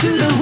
to the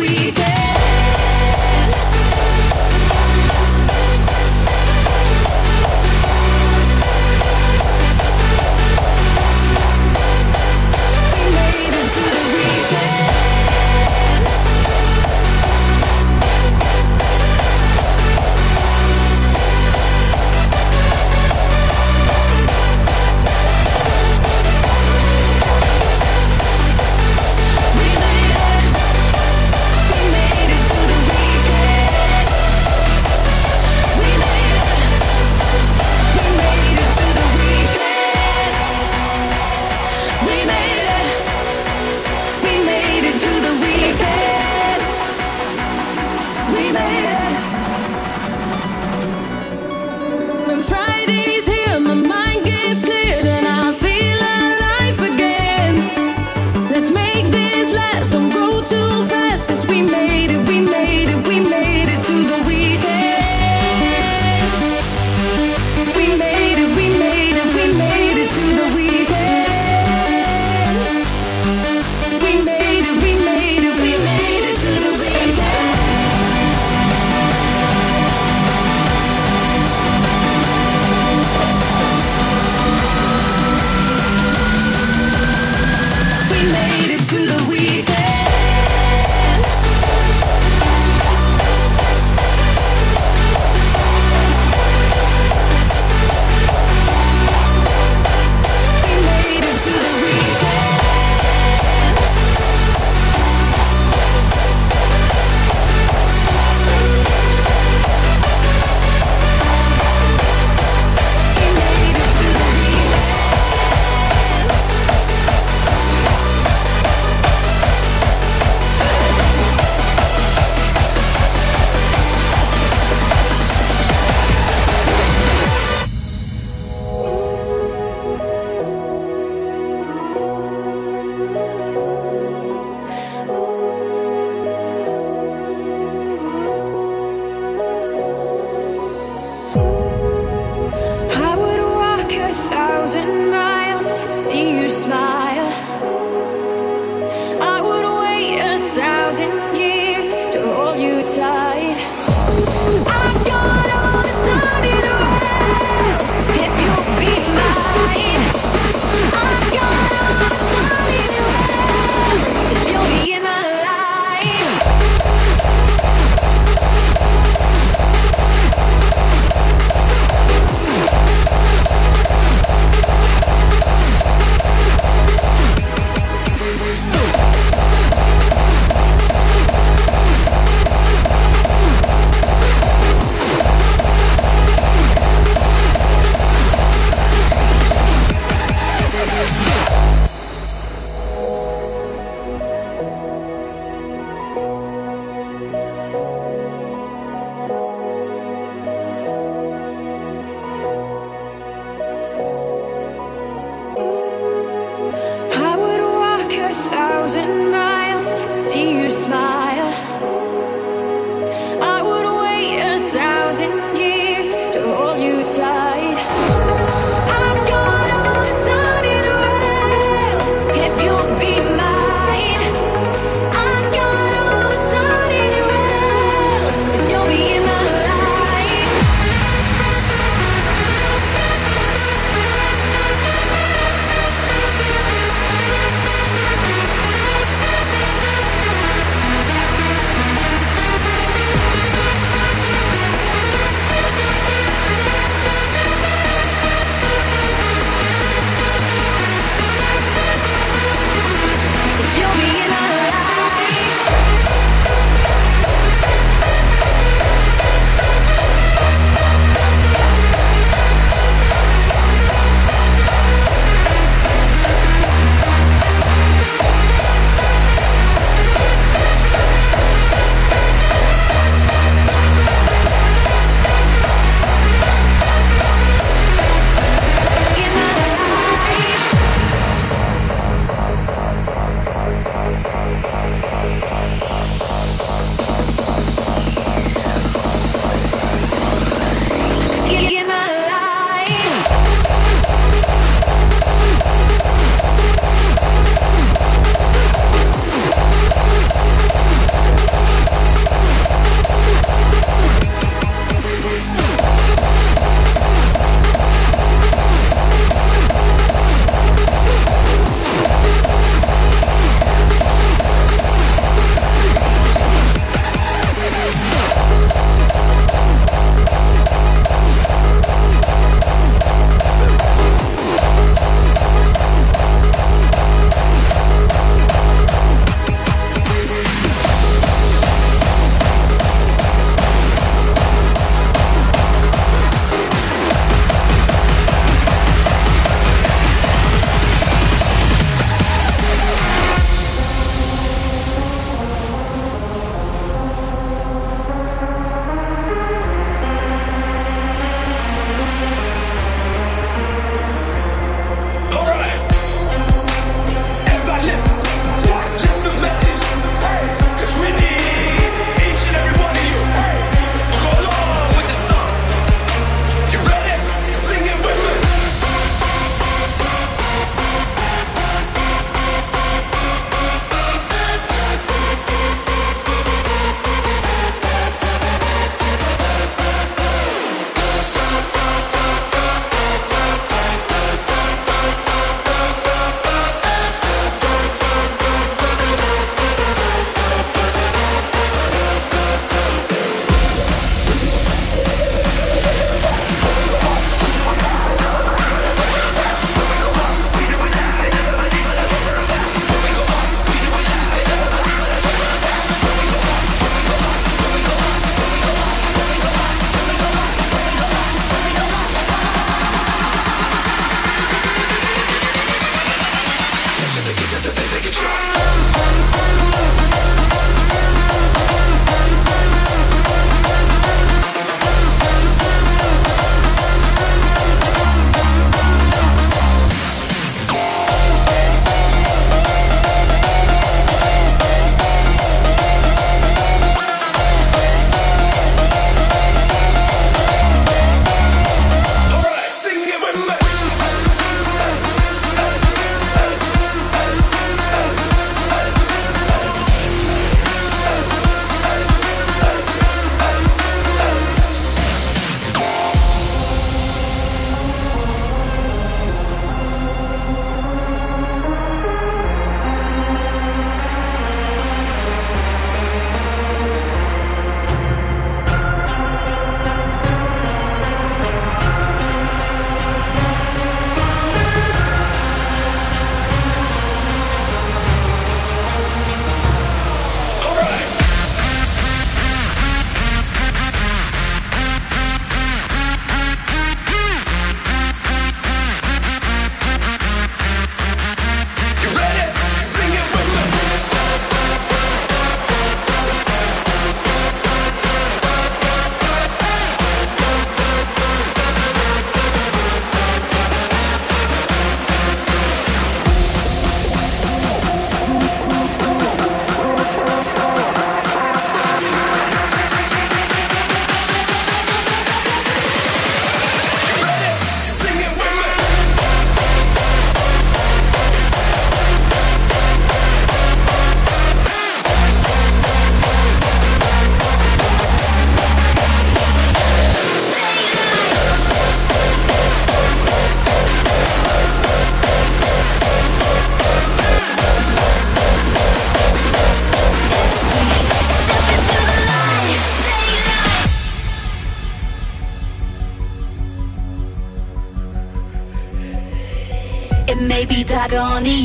thousand miles to see you smile.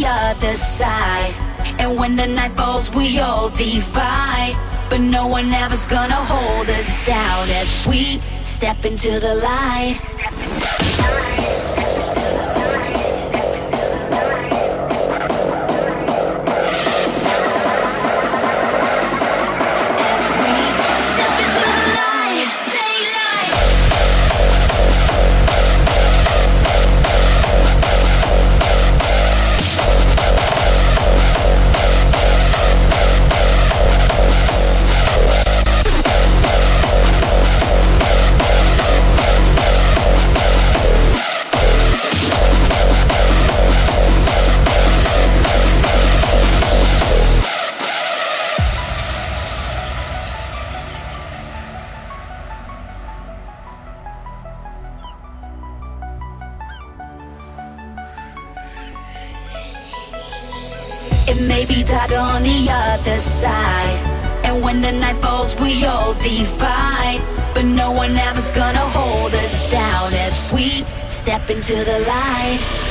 Other side. And when the night falls, we all defy. But no one ever's gonna hold us down as we step into the light. Into the light.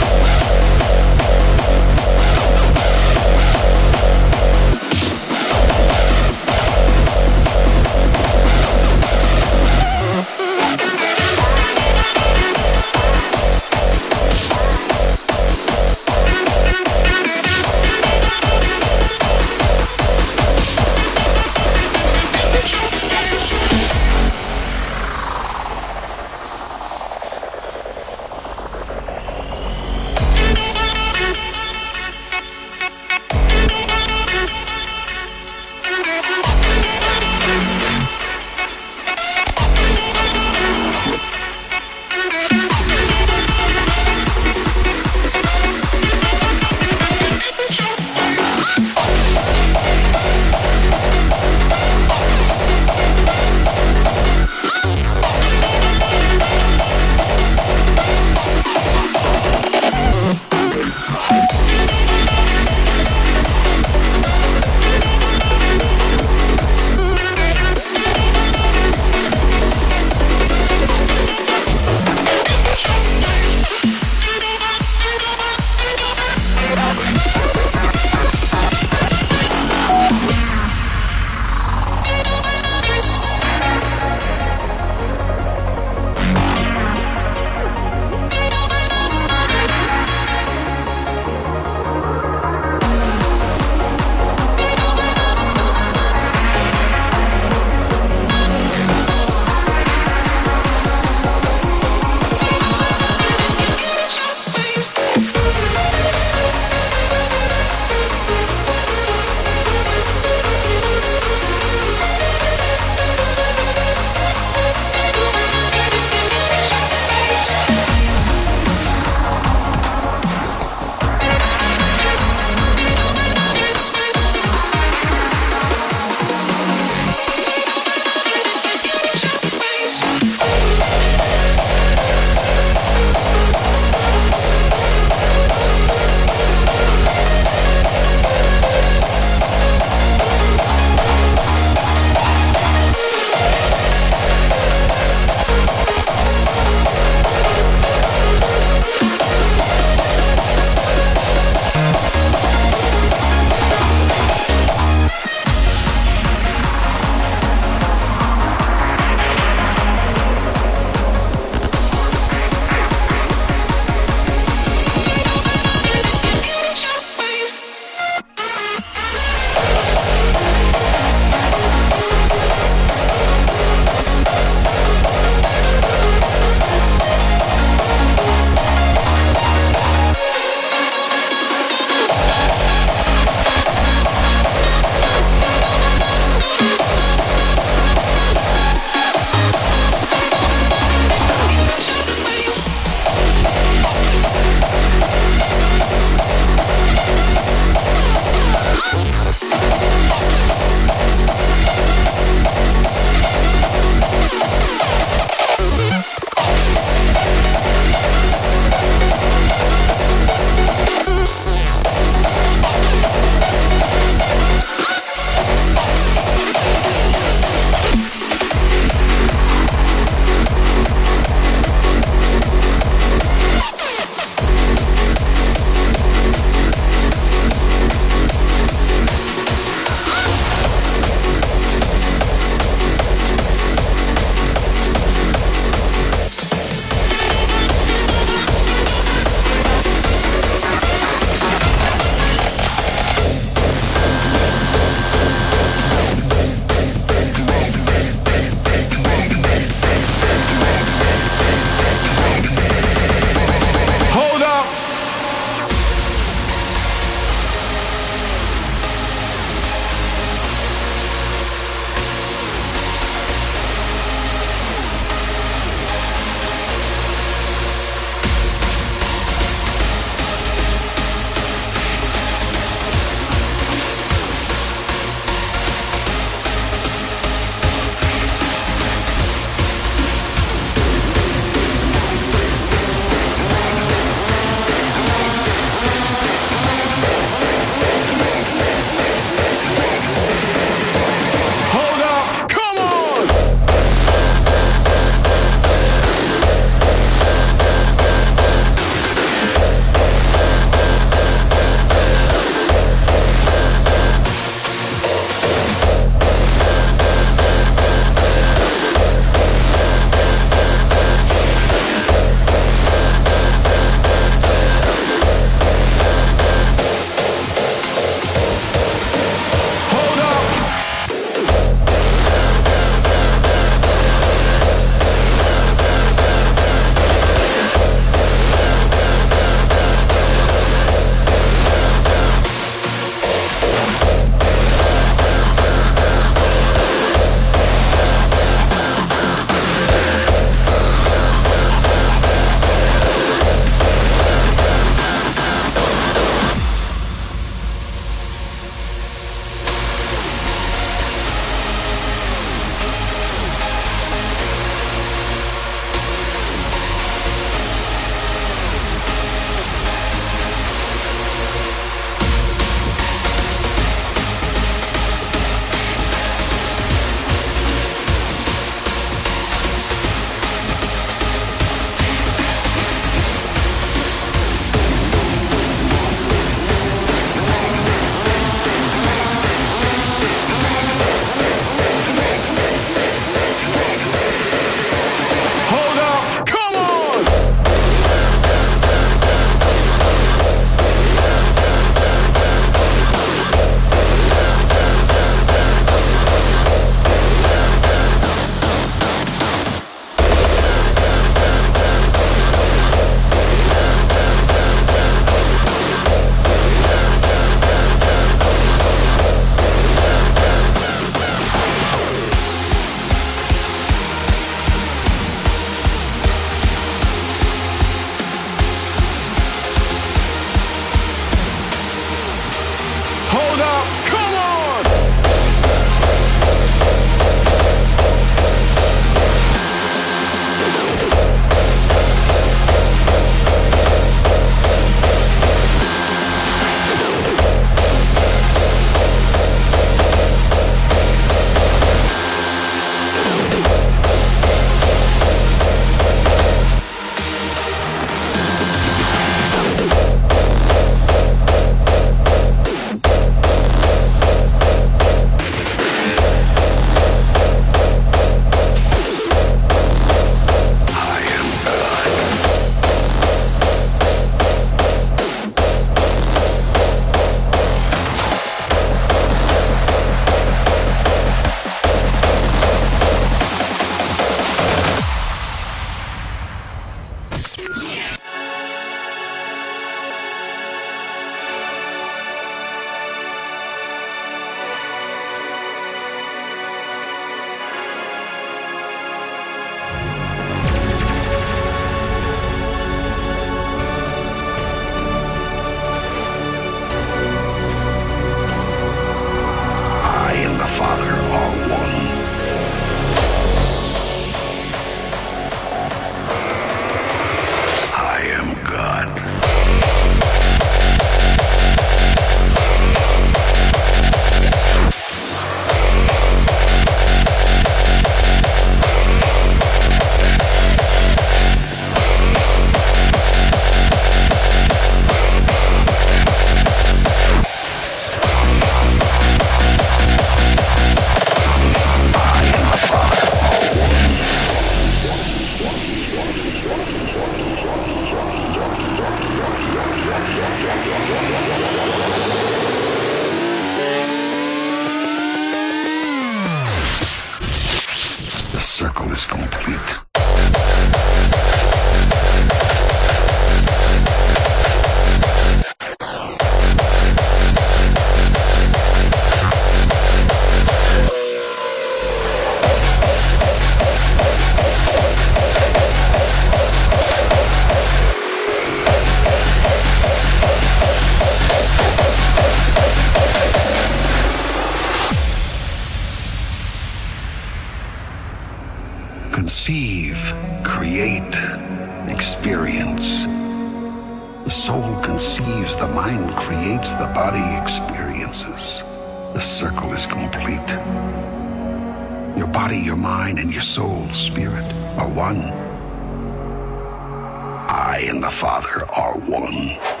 Are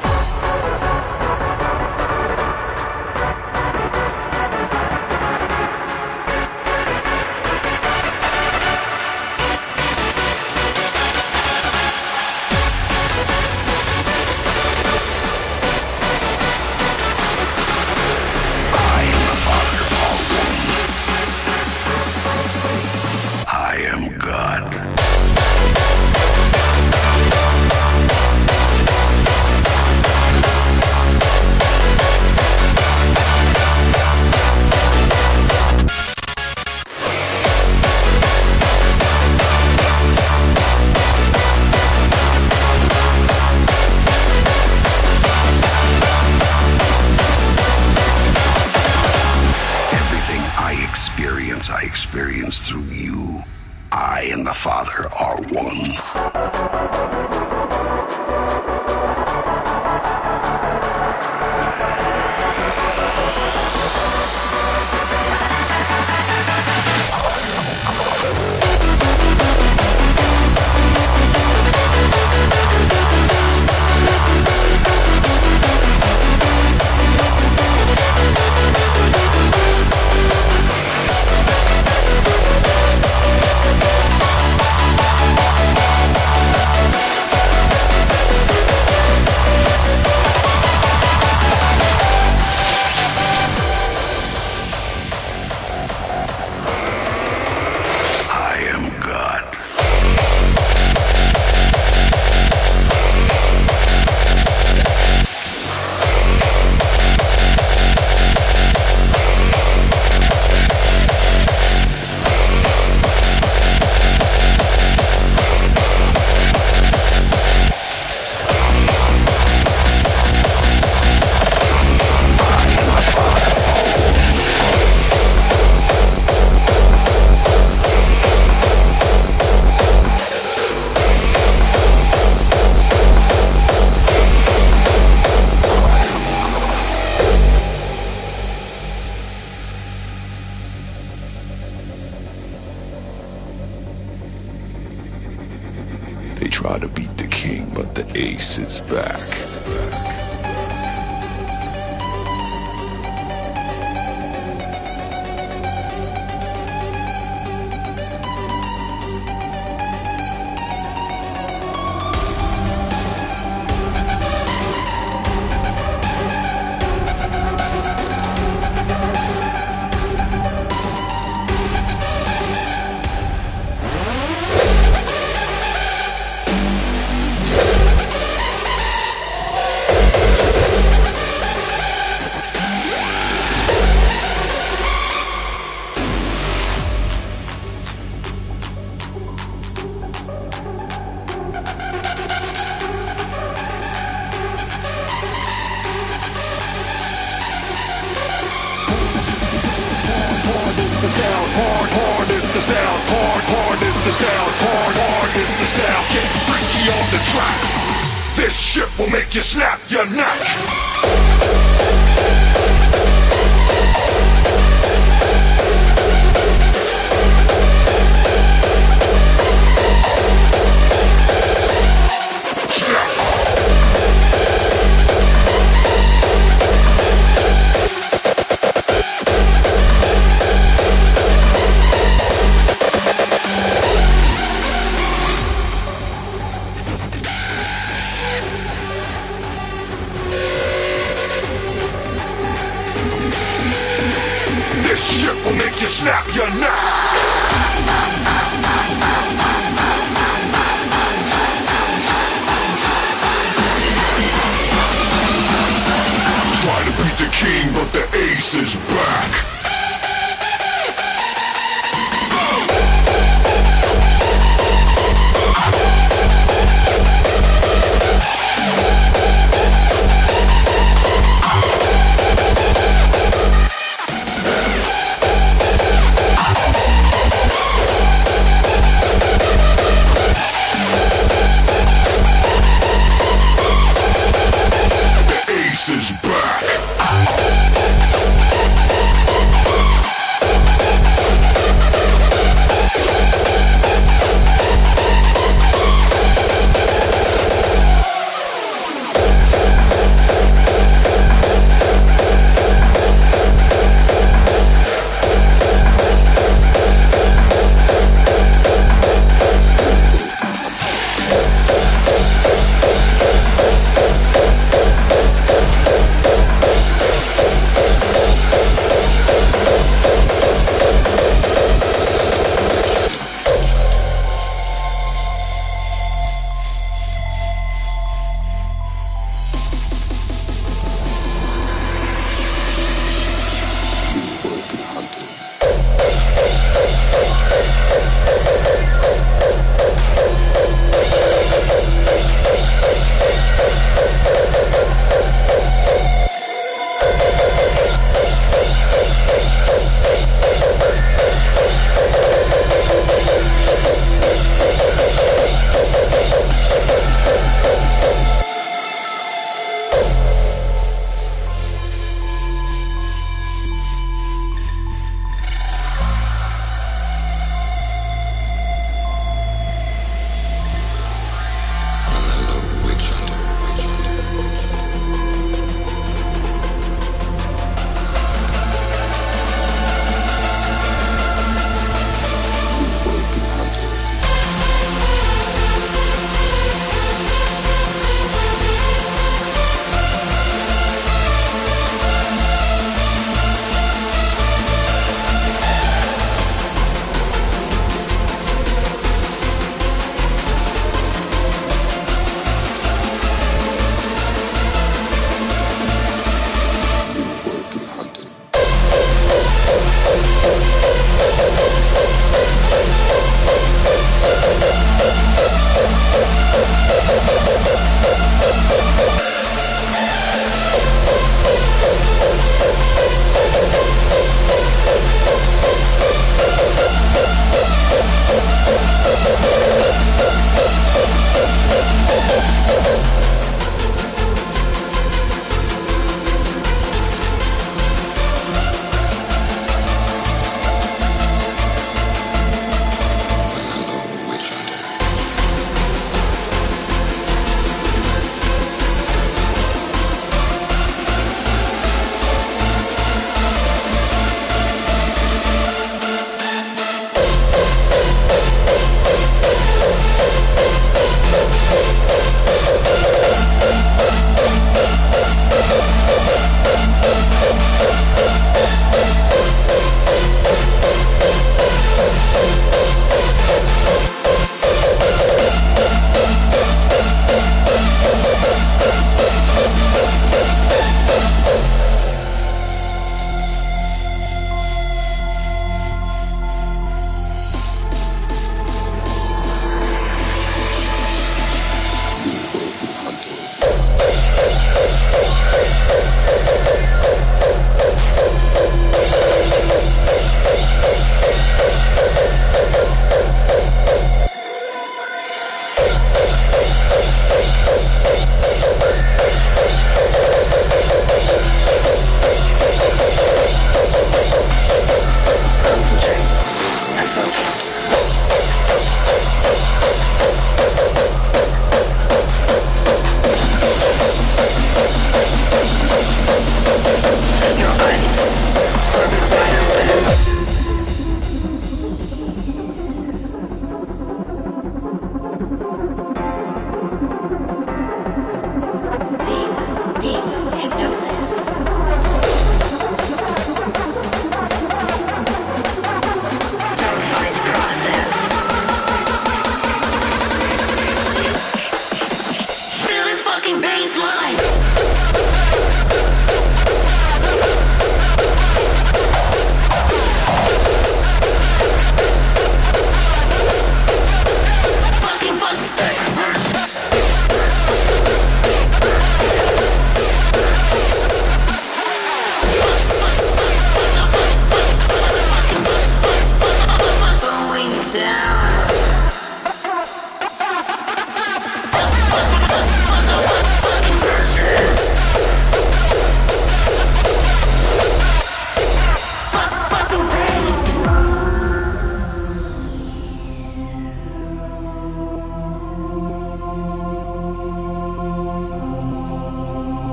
snap your neck.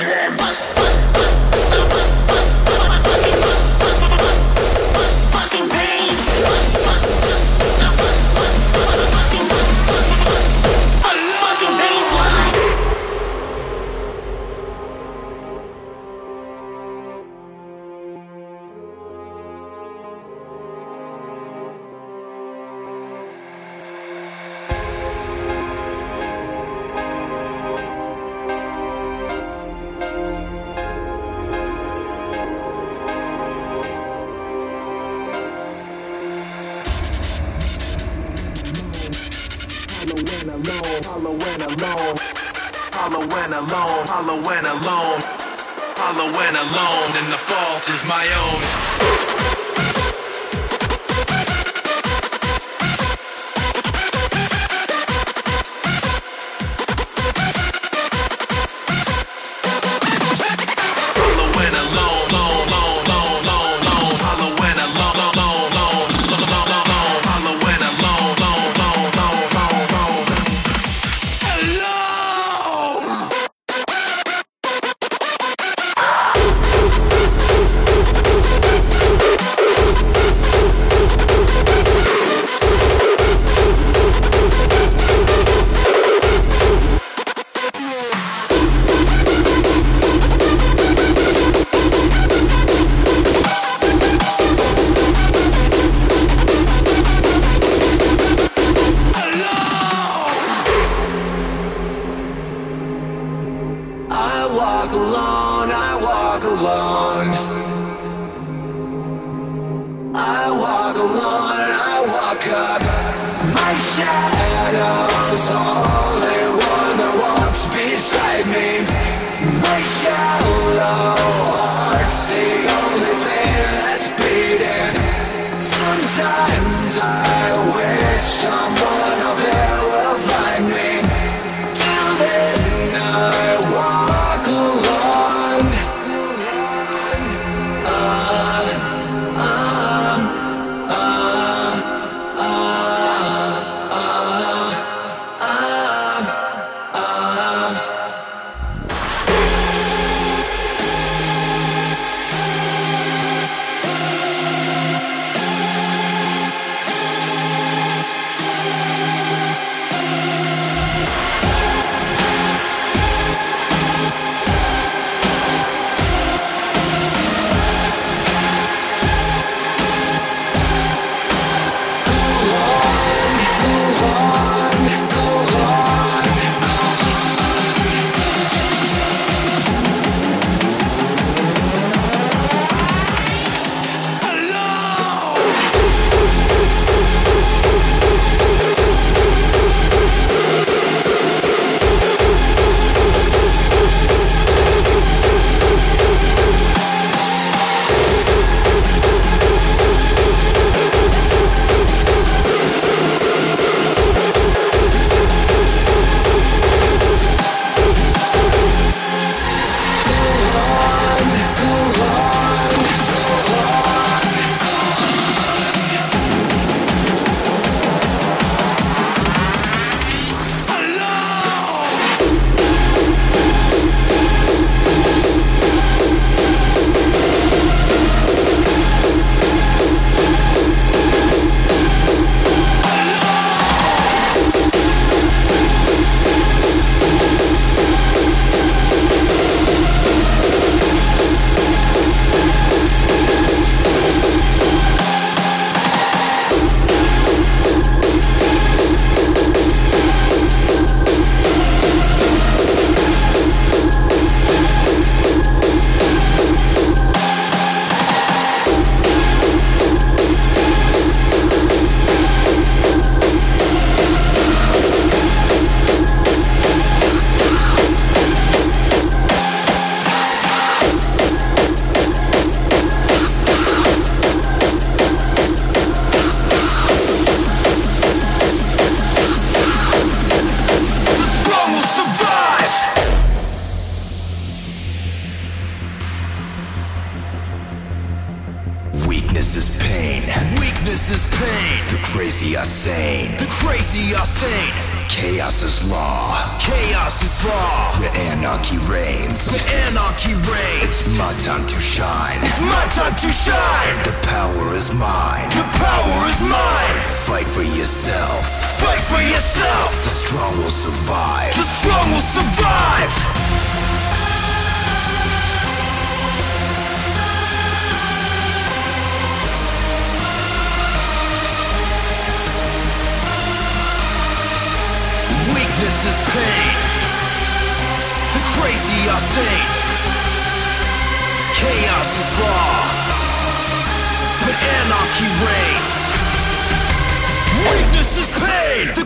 Slam. walk alone, I walk alone. I walk alone and I walk up. My shadow's only one that walks beside me. My shallow heart's the only thing that's beating. Sometimes.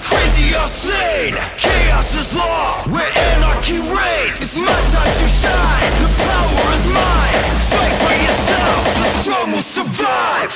Crazy or sane, chaos is law. Where anarchy reigns, it's my time to shine. The power is mine. Fight for yourself, the strong will survive.